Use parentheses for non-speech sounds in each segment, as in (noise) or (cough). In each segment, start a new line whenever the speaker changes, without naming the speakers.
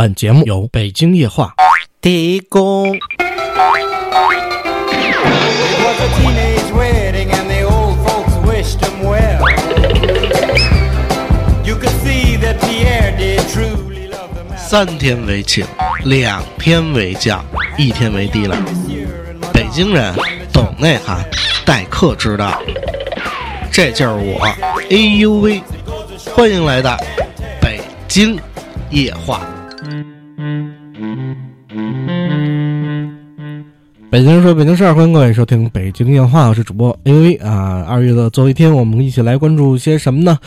本节目由北京夜话提供。
It was a teenage wedding and the old folks wished him well. You could see that Pierre did truly love the man.
三天为请，两天为将，一天为低了。北京人懂内涵，待客之道。这就是我，哎呦喂！欢迎来到北京夜话。北京人说北京事儿，欢迎各位收听北京夜话，我是主播 A V 啊。二月的最后一天，我们一起来关注些什么呢？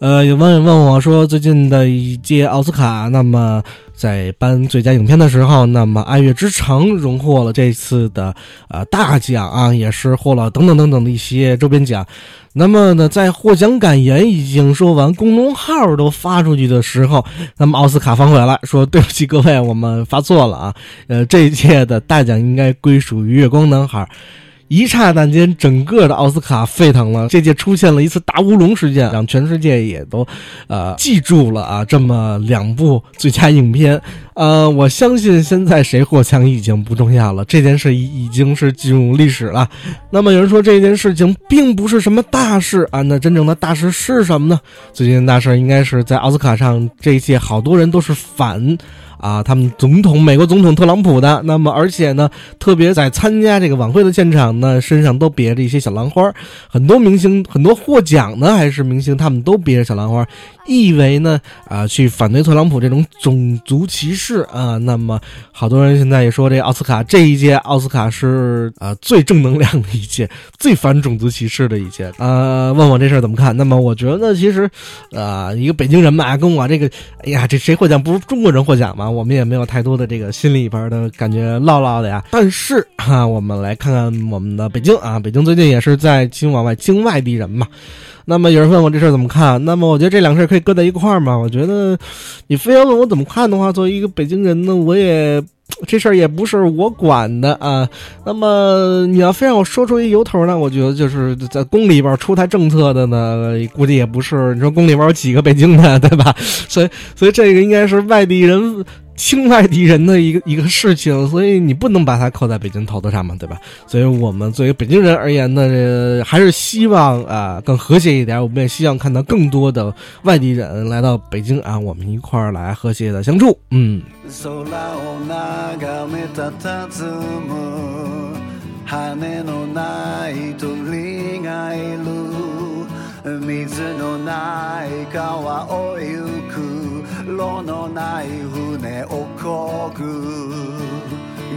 呃，有网友问我说，最近的一届奥斯卡，那么在颁最佳影片的时候，那么《爱乐之城》荣获了这次的呃大奖啊，也是获了等等等等的一些周边奖。那么呢，在获奖感言已经说完，公众号都发出去的时候，那么奥斯卡方回来说：“对不起各位，我们发错了啊，呃，这一届的大奖应该归属于月光男孩。”一刹那间，整个的奥斯卡沸腾了。这届出现了一次大乌龙事件，让全世界也都，呃，记住了啊，这么两部最佳影片。呃，我相信现在谁获奖已经不重要了，这件事已已经是进入历史了。那么有人说这件事情并不是什么大事啊，那真正的大事是什么呢？最近的大事应该是在奥斯卡上，这一届好多人都是反。啊，他们总统美国总统特朗普的，那么而且呢，特别在参加这个晚会的现场呢，身上都别着一些小兰花，很多明星，很多获奖的还是明星，他们都别着小兰花，意为呢啊去反对特朗普这种种族歧视啊。那么好多人现在也说，这奥斯卡这一届奥斯卡是啊最正能量的一届，最反种族歧视的一届。呃，问我这事儿怎么看？那么我觉得其实，啊，一个北京人嘛，跟我这个，哎呀，这谁获奖不是中国人获奖嘛？我们也没有太多的这个心里边的感觉唠唠的呀。但是哈、我们来看看我们的北京啊，北京最近也是在亲往外清外地人嘛。那么有人问我这事儿怎么看？那么我觉得这两个事儿可以搁在一块儿嘛。我觉得你非要问我怎么看的话，作为一个北京人呢，我也这事儿也不是我管的啊。那么你要非让我说出一由头呢，我觉得就是在宫里边出台政策的呢，估计也不是。你说宫里边有几个北京的，对吧？所以，所以这个应该是外地人。亲外地人的一个一个事情，所以你不能把它扣在北京头头上嘛，对吧？所以我们作为北京人而言呢，呃还是希望啊、更和谐一点。我们也希望看到更多的外地人来到北京啊，我们一块儿来和谐的相处。嗯，
炉のない船をこぐ。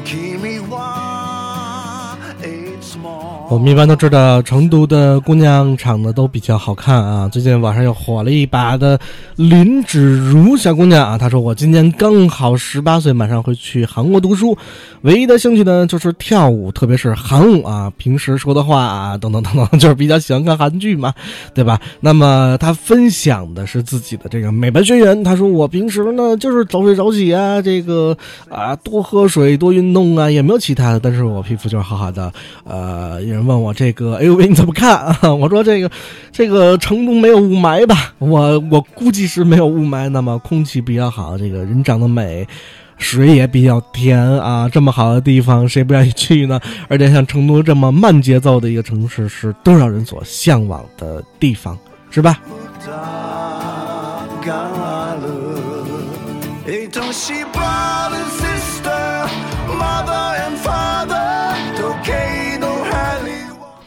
君は
我们一般都知道成都的姑娘长得都比较好看啊。最近网上又火了一把的林芷如小姑娘啊，她说我今年刚好十八岁，马上会去韩国读书，唯一的兴趣呢就是跳舞，特别是韩舞啊。平时说的话啊等等等等，就是比较喜欢看韩剧嘛，对吧？那么她分享的是自己的这个美白学员，她说我平时呢就是早睡早起啊，这个啊多喝水多运动啊，也没有其他的，但是我皮肤就是好好的。呃，呃有人问我这个，(laughs) 哎呦喂，你怎么看？我说这个，这个成都没有雾霾吧？我我估计是没有雾霾，那么空气比较好，这个人长得美。水也比较甜啊，这么好的地方，谁不愿意去呢？而且像成都这么慢节奏的一个城市，是多少人所向往的地方，是吧？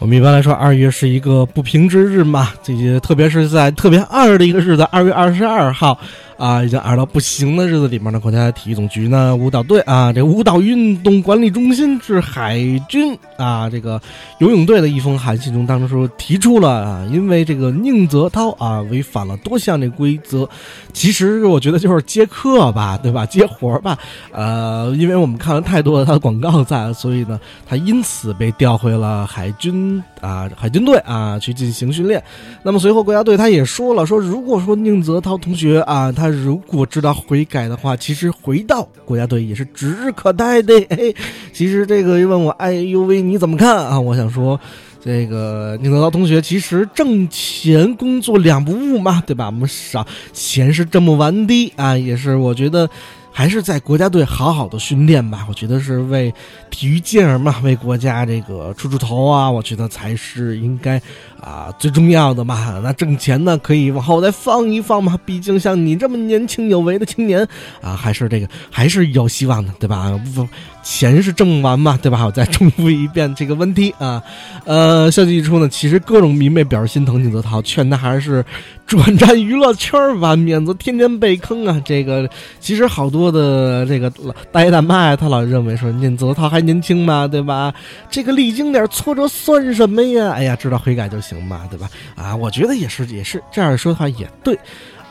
我们一般来说，二月是一个不平之日嘛，这些特别是在特别二的一个日子，二月二十二号。啊，已经二到不行的日子里面呢，国家体育总局呢舞蹈队啊，这舞蹈运动管理中心是海军啊，这个游泳队的一封函信中当中说提出了啊，因为这个宁泽涛啊违反了多项这规则，其实我觉得就是接客吧，对吧？接活吧，呃，因为我们看了太多的他的广告在，所以呢，他因此被调回了海军啊海军队啊去进行训练。那么随后国家队他也说了，说如果说宁泽涛同学啊，他如果知道悔改的话，其实回到国家队也是指日可待的。(laughs) 哎，其实这个问我，哎呦喂，你怎么看啊？我想说。这个宁泽涛同学其实挣钱工作两不误嘛，对吧？我们少钱是挣不完的啊，也是我觉得，还是在国家队好好的训练吧。我觉得是为体育健儿嘛，为国家这个出出头啊，我觉得才是应该啊最重要的嘛。那挣钱呢，可以往后再放一放嘛。毕竟像你这么年轻有为的青年啊，还是这个还是有希望的，对吧？不，钱是挣完嘛，对吧？我再重复一遍这个问题啊。呃，消息一出呢，其实各种迷妹表示心疼宁泽涛，劝他还是转战娱乐圈吧，免得天天被坑啊。这个其实好多的这个老大爷大妈呀，他老认为说宁泽涛还年轻嘛，对吧？这个历经点挫折算什么呀？哎呀，知道悔改就行嘛，对吧？啊，我觉得也是，也是这样说的话也对。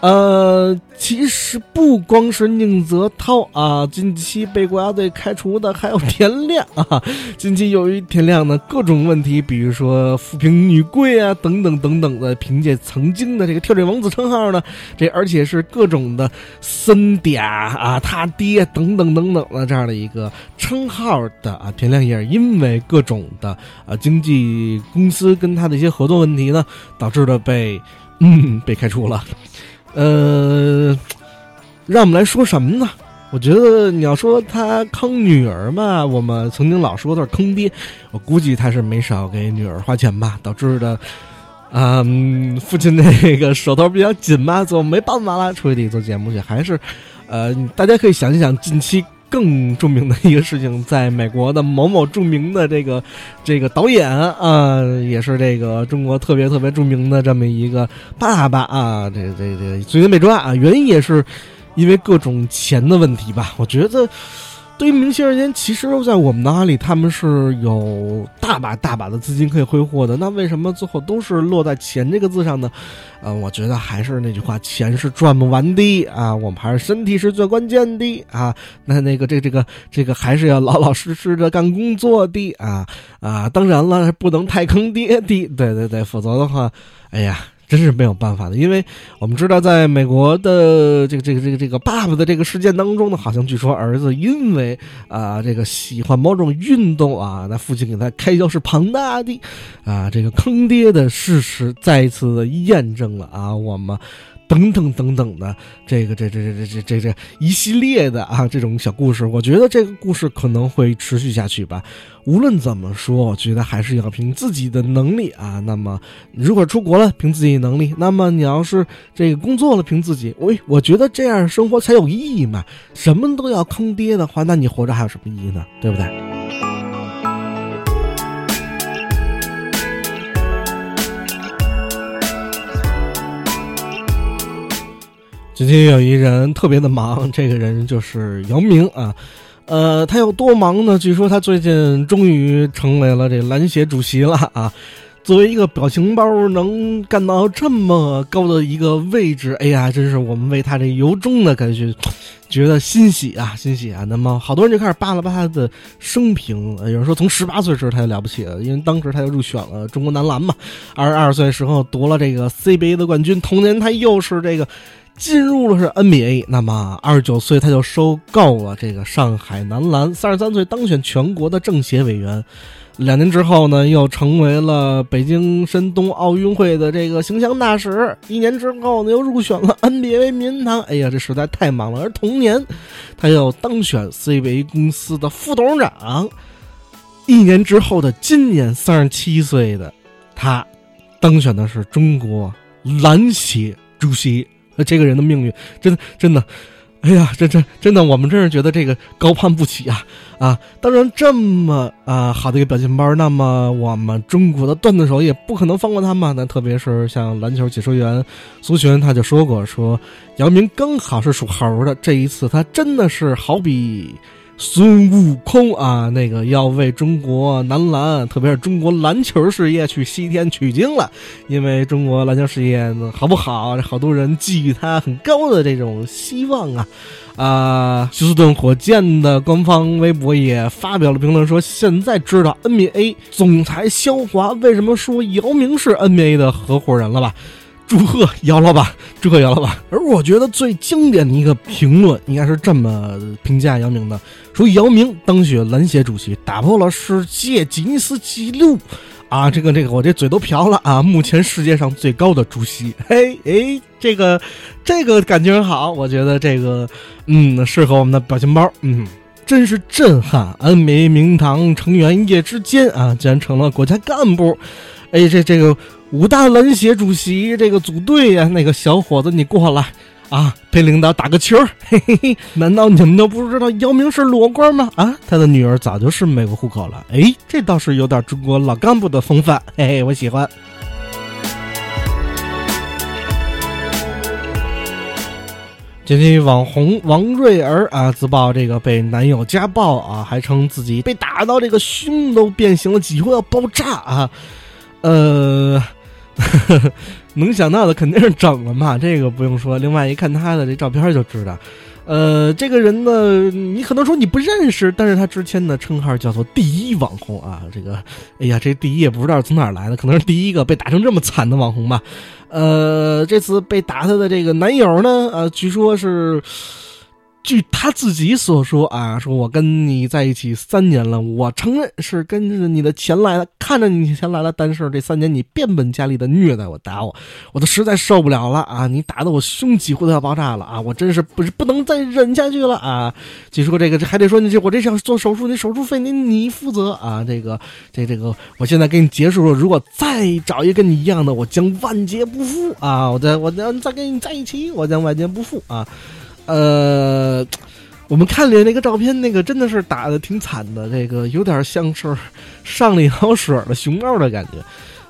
呃，其实不光是宁泽涛啊，近期被国家队开除的还有田亮啊。(laughs) 近期由于田亮的各种问题，比如说富平女贵啊，等等等等的，凭借曾经的这个跳水王子称号呢，这而且是各种的森嗲啊，他爹等等等等的这样的一个称号的啊，田亮也是因为各种的啊经纪公司跟他的一些合作问题呢，导致的被嗯被开除了。呃，让我们来说什么呢？我觉得你要说他坑女儿嘛，我们曾经老说他是坑爹，我估计他是没少给女儿花钱吧，导致的，嗯，父亲那个手头比较紧嘛，总没办法了，出去做节目去，还是，呃，大家可以想一想近期。更著名的一个事情，在美国的某某著名的这个这个导演啊，也是这个中国特别特别著名的这么一个爸爸啊，这这这最近被抓啊，原因也是因为各种钱的问题吧。我觉得对于明星而言，其实在我们脑海里，他们是有大把大把的资金可以挥霍的。那为什么最后都是落在钱这个字上呢？啊，我觉得还是那句话，钱是赚不完的啊，我们还是身体是最关键的啊。那那个这这个这个还是要老老实实的干工作的啊啊，当然了，不能太坑爹的，对对对，否则的话，哎呀。真是没有办法的，因为我们知道，在美国的这个这个这个这个爸爸的这个事件当中呢，好像据说儿子因为啊这个喜欢某种运动啊，那父亲给他开销是庞大的，啊这个坑爹的事实再一次的验证了啊我们。等等等等的，这个这这这这这这这一系列的啊，这种小故事，我觉得这个故事可能会持续下去吧。无论怎么说，我觉得还是要凭自己的能力啊。那么，如果出国了，凭自己能力；那么你要是这个工作了，凭自己。喂，我觉得这样生活才有意义嘛。什么都要坑爹的话，那你活着还有什么意义呢？对不对？最近有一人特别的忙，这个人就是姚明啊，呃，他有多忙呢？据说他最近终于成为了这篮协主席了啊！作为一个表情包，能干到这么高的一个位置，哎呀，真是我们为他这由衷的感觉觉得欣喜啊，欣喜啊！那么好多人就开始扒拉扒他的生平，有人说从十八岁时候他就了不起了，因为当时他就入选了中国男篮嘛，二十二岁时候夺了这个 CBA 的冠军，同年他又是这个。进入了是 NBA，那么二十九岁他就收购了这个上海男篮，三十三岁当选全国的政协委员，两年之后呢，又成为了北京申冬奥运会的这个形象大使，一年之后呢，又入选了 NBA 名人堂。哎呀，这实在太忙了。而同年，他又当选 CBA 公司的副董事长。一年之后的今年，三十七岁的他，当选的是中国篮协主席。这个人的命运，真的真的，哎呀，这这真的，我们真是觉得这个高攀不起啊啊！当然，这么啊好的一个表情包，那么我们中国的段子手也不可能放过他嘛。那特别是像篮球解说员苏群，他就说过，说姚明刚好是属猴的，这一次他真的是好比。孙悟空啊，那个要为中国男篮，特别是中国篮球事业去西天取经了。因为中国篮球事业呢，好不好？好多人寄予他很高的这种希望啊。啊，休斯顿火箭的官方微博也发表了评论，说现在知道 NBA 总裁肖华为什么说姚明是 NBA 的合伙人了吧？祝贺姚老板，祝贺姚老板。而我觉得最经典的一个评论，应该是这么评价姚明的：说姚明当选篮协主席，打破了世界吉尼斯纪录啊，这个这个，我这嘴都瓢了啊！目前世界上最高的主席，(laughs) 嘿，哎，这个这个感觉好，我觉得这个嗯适合我们的表情包，嗯，真是震撼！安美名堂成员一夜之间啊，竟然成了国家干部，哎，这这个武大篮协主席这个组队呀，那个小伙子你过来。啊，陪领导打个球，嘿嘿嘿！难道你们都不知道姚明是裸官吗？啊，他的女儿早就是美国户口了。哎，这倒是有点中国老干部的风范，嘿嘿，我喜欢。近期网红王瑞儿啊自曝这个被男友家暴啊，还称自己被打到这个胸都变形了，几乎要爆炸啊，呃。(laughs) 能想到的肯定是整了嘛，(laughs) 这个不用说。另外一看他的这照片就知道，呃，这个人呢，你可能说你不认识，但是他之前的称号叫做“第一网红”啊。这个，哎呀，这第一也不知道从哪儿来的，可能是第一个被打成这么惨的网红吧。呃，这次被打他的这个男友呢，呃，据说是。据他自己所说啊，说我跟你在一起三年了，我承认是跟着你的钱来的，看着你钱来了，但是这三年你变本加厉的虐待我，打我，我都实在受不了了啊！你打的我胸几乎都要爆炸了啊！我真是不是不能再忍下去了啊！据说这个这还得说你这我这想做手术，你手术费你你负责啊！这个这这个，我现在给你结束了，如果再找一个跟你一样的，我将万劫不复啊！我再我再再跟你在一起，我将万劫不复啊！呃，我们看见那个照片，那个真的是打的挺惨的，这个有点像是上了一好水的熊猫的感觉。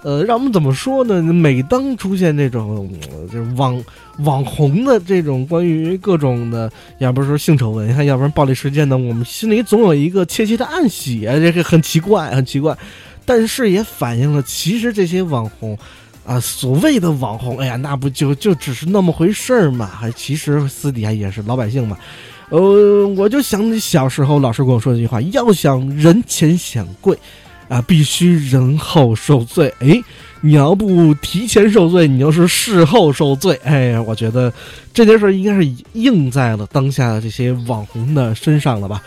呃，让我们怎么说呢？每当出现这种就是网网红的这种关于各种的，要不是说性丑闻，要不然暴力事件呢，我们心里总有一个窃窃的暗喜啊，这个很奇怪，很奇怪。但是也反映了，其实这些网红。啊，所谓的网红，哎呀，那不就就只是那么回事儿嘛？还其实私底下也是老百姓嘛。呃，我就想起小时候老师跟我说一句话：要想人前显贵，啊，必须人后受罪。哎，你要不提前受罪，你就是事后受罪。哎呀，我觉得这件事应该是应在了当下的这些网红的身上了吧？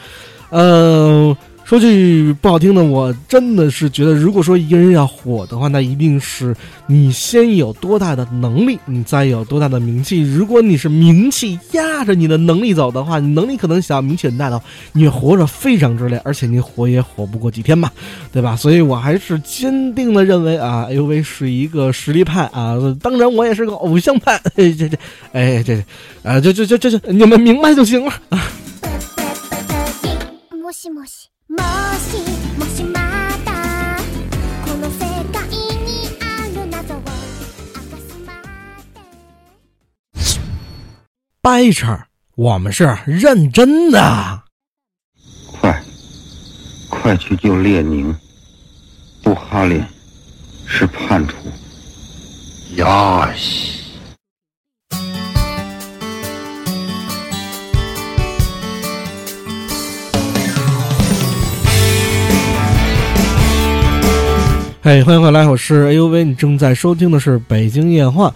嗯。说句不好听的，我真的是觉得，如果说一个人要火的话，那一定是你先有多大的能力，你再有多大的名气。如果你是名气压着你的能力走的话，你能力可能小，名气很大的话，你活着非常之累，而且你火也火不过几天嘛，对吧？所以我还是坚定的认为啊，AV 是一个实力派啊，当然我也是个偶像派。(laughs) 这这，哎这，啊，这这这这这，你们明白就行了啊。掰扯，我们是认真的。
快，快去救列宁！布哈林是叛徒。
呀西。
嘿，欢迎回来，我是 AUV，你正在收听的是《北京夜话》。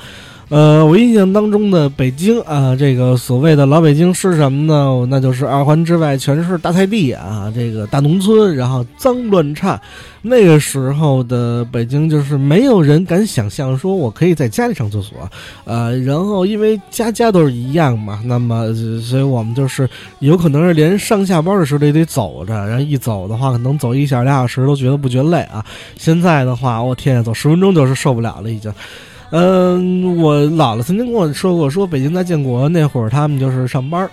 呃，我印象当中的北京啊，这个所谓的老北京是什么呢？那就是二环之外全是大菜地啊，这个大农村，然后脏乱差。那个时候的北京，就是没有人敢想象说我可以在家里上厕所，呃，然后因为家家都是一样嘛，那么所以我们就是有可能是连上下班的时候也得走着，然后一走的话，可能走一小俩小时都觉得不觉得累啊。现在的话，我天，走十分钟就是受不了了，已经。嗯，我姥姥曾经跟我说过，说北京在建国那会儿，他们就是上班儿，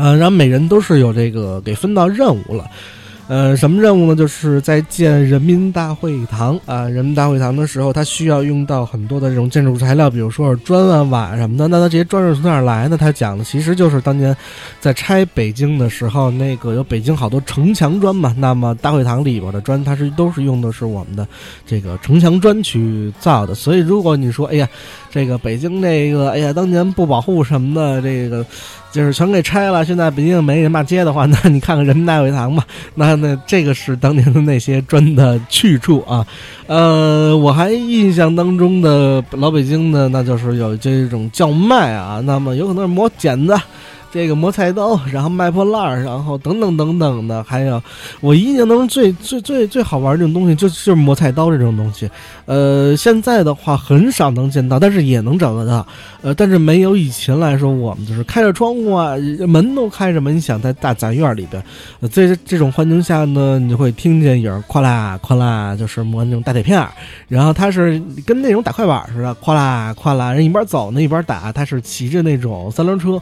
啊，然后每人都是有这个给分到任务了。呃，什么任务呢？就是在建人民大会堂啊，人民大会堂的时候，它需要用到很多的这种建筑材料，比如说是砖啊、瓦什么的。那它这些砖是从哪儿来呢？他讲的其实就是当年在拆北京的时候，那个有北京好多城墙砖嘛。那么大会堂里边的砖，它是都是用的是我们的这个城墙砖去造的。所以如果你说，哎呀，这个北京这个，哎呀，当年不保护什么的，这个。就是全给拆了，现在北京没人骂街的话，那你看看人民大会堂吧。(laughs) 那那这个是当年的那些砖的去处啊。呃，我还印象当中的老北京呢，那就是有这种叫卖啊。那么有可能是磨剪子，这个磨菜刀，然后卖破烂儿，然后等等等等的，还有我印象当中最最最最好玩这种东西，就就是磨菜刀这种东西。呃，现在的话很少能见到，但是也能找得到。呃，但是没有以前来说，我们就是开着窗户啊，门都开着门，你想在大杂院里边，呃，在这种环境下呢，你就会听见有人哗啦哗啦，就是磨那种大铁片儿，然后他是跟那种打快板似的，哗啦哗啦，人一边走呢一边打，他是骑着那种三轮车。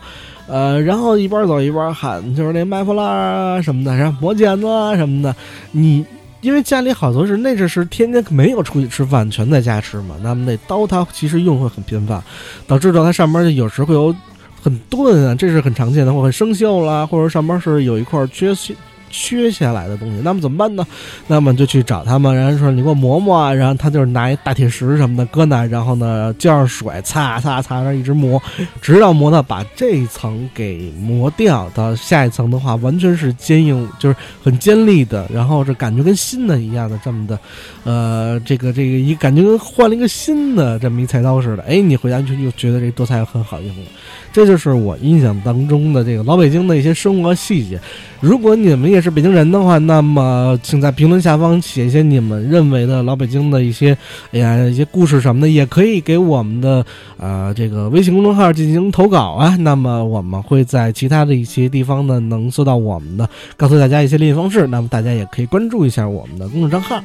呃，然后一边走一边喊，就是那卖破烂啊什么的，然后磨剪子啊什么的。你因为家里好多是那阵是天天没有出去吃饭，全在家吃嘛。那么那刀它其实用会很频繁，导致到它上面有时会有很钝啊，这是很常见的，或很生锈啦，或者上面是有一块缺陷。缺下来的东西，那么怎么办呢？那么就去找他们，然后说你给我磨磨啊，然后他就是拿一大铁石什么的搁那，然后呢浇上水，擦擦擦，那一直磨，直到磨到把这一层给磨掉，到下一层的话完全是坚硬，就是很尖利的，然后这感觉跟新的一样的这么的，呃，这个这个一感觉跟换了一个新的这么一菜刀似的，哎，你回家就又觉得这剁菜很好用了。这就是我印象当中的这个老北京的一些生活细节。如果你们也是北京人的话，那么请在评论下方写一些你们认为的老北京的一些，哎呀，一些故事什么的，也可以给我们的呃这个微信公众号进行投稿啊。那么我们会在其他的一些地方呢能搜到我们的，告诉大家一些联系方式。那么大家也可以关注一下我们的公众账号。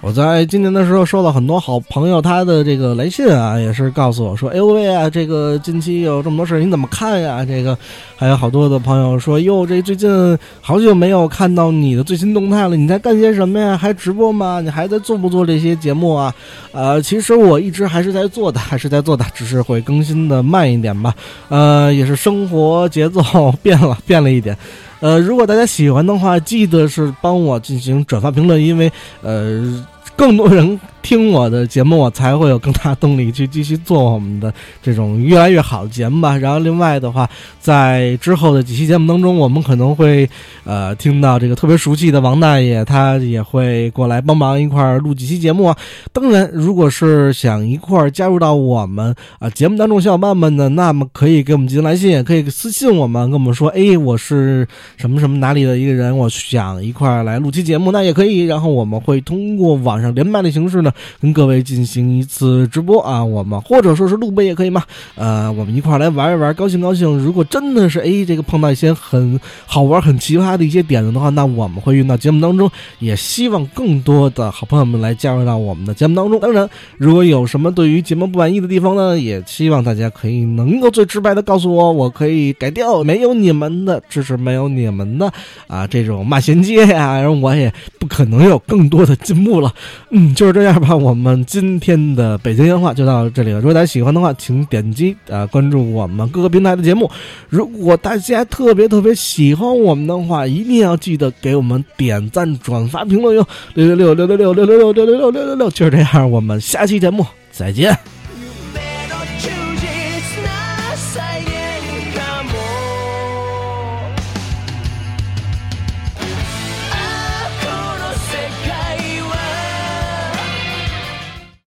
我在今年的时候收到很多好朋友他的这个来信啊，也是告诉我说：“哎呦喂啊，这个近期有这么多事儿，你怎么看呀？”这个还有好多的朋友说：“哟，这最近好久没有看到你的最新动态了，你在干些什么呀？还直播吗？你还在做不做这些节目啊？”呃，其实我一直还是在做的，(laughs) 还是在做的，只是会更新的慢一点吧。呃，也是生活节奏 (laughs) 变了，变了一点。呃，如果大家喜欢的话，记得是帮我进行转发评论，因为呃，更多人听我的节目，我才会有更大动力去继续做我们的这种越来越好的节目吧。然后另外的话，在之后的几期节目当中，我们可能会呃听到这个特别熟悉的王大爷，他也会过来帮忙一块儿录几期节目啊。当然，如果是想一块儿加入到我们啊节目当中小伙伴们呢，那么可以给我们进行来信，也可以私信我们，跟我们说，哎，我是什么什么哪里的一个人，我想一块儿来录期节目，那也可以。然后我们会通过网上连麦的形式呢，跟各位进行一次直播啊，我们或者说是录播也可以嘛。呃，我们一块儿来玩一玩，高兴高兴。如果真的是哎这个碰到一些很好玩、很奇葩的一些点子的话，那我们会运到节目当中。也希望更多的好朋友们来加入到我们的节目当中。当然，如果有什么对于节目不满意的地方呢，也希望大家可以能够最直白的告诉我，我可以改掉。没有你们的支持，没有你们的啊这种骂衔接呀，然后我也不可能有更多的进步了。嗯，就是这样吧。我们今天的北京烟话就到这里了。如果大家喜欢的话，请点击啊关注我们各个平台的节目。如果大家特别特别喜欢我们的话，一定要记得给我们点赞、转发、评论哟！六六六六六六六六六六六六六六六，就是这样。我们下期节目再见。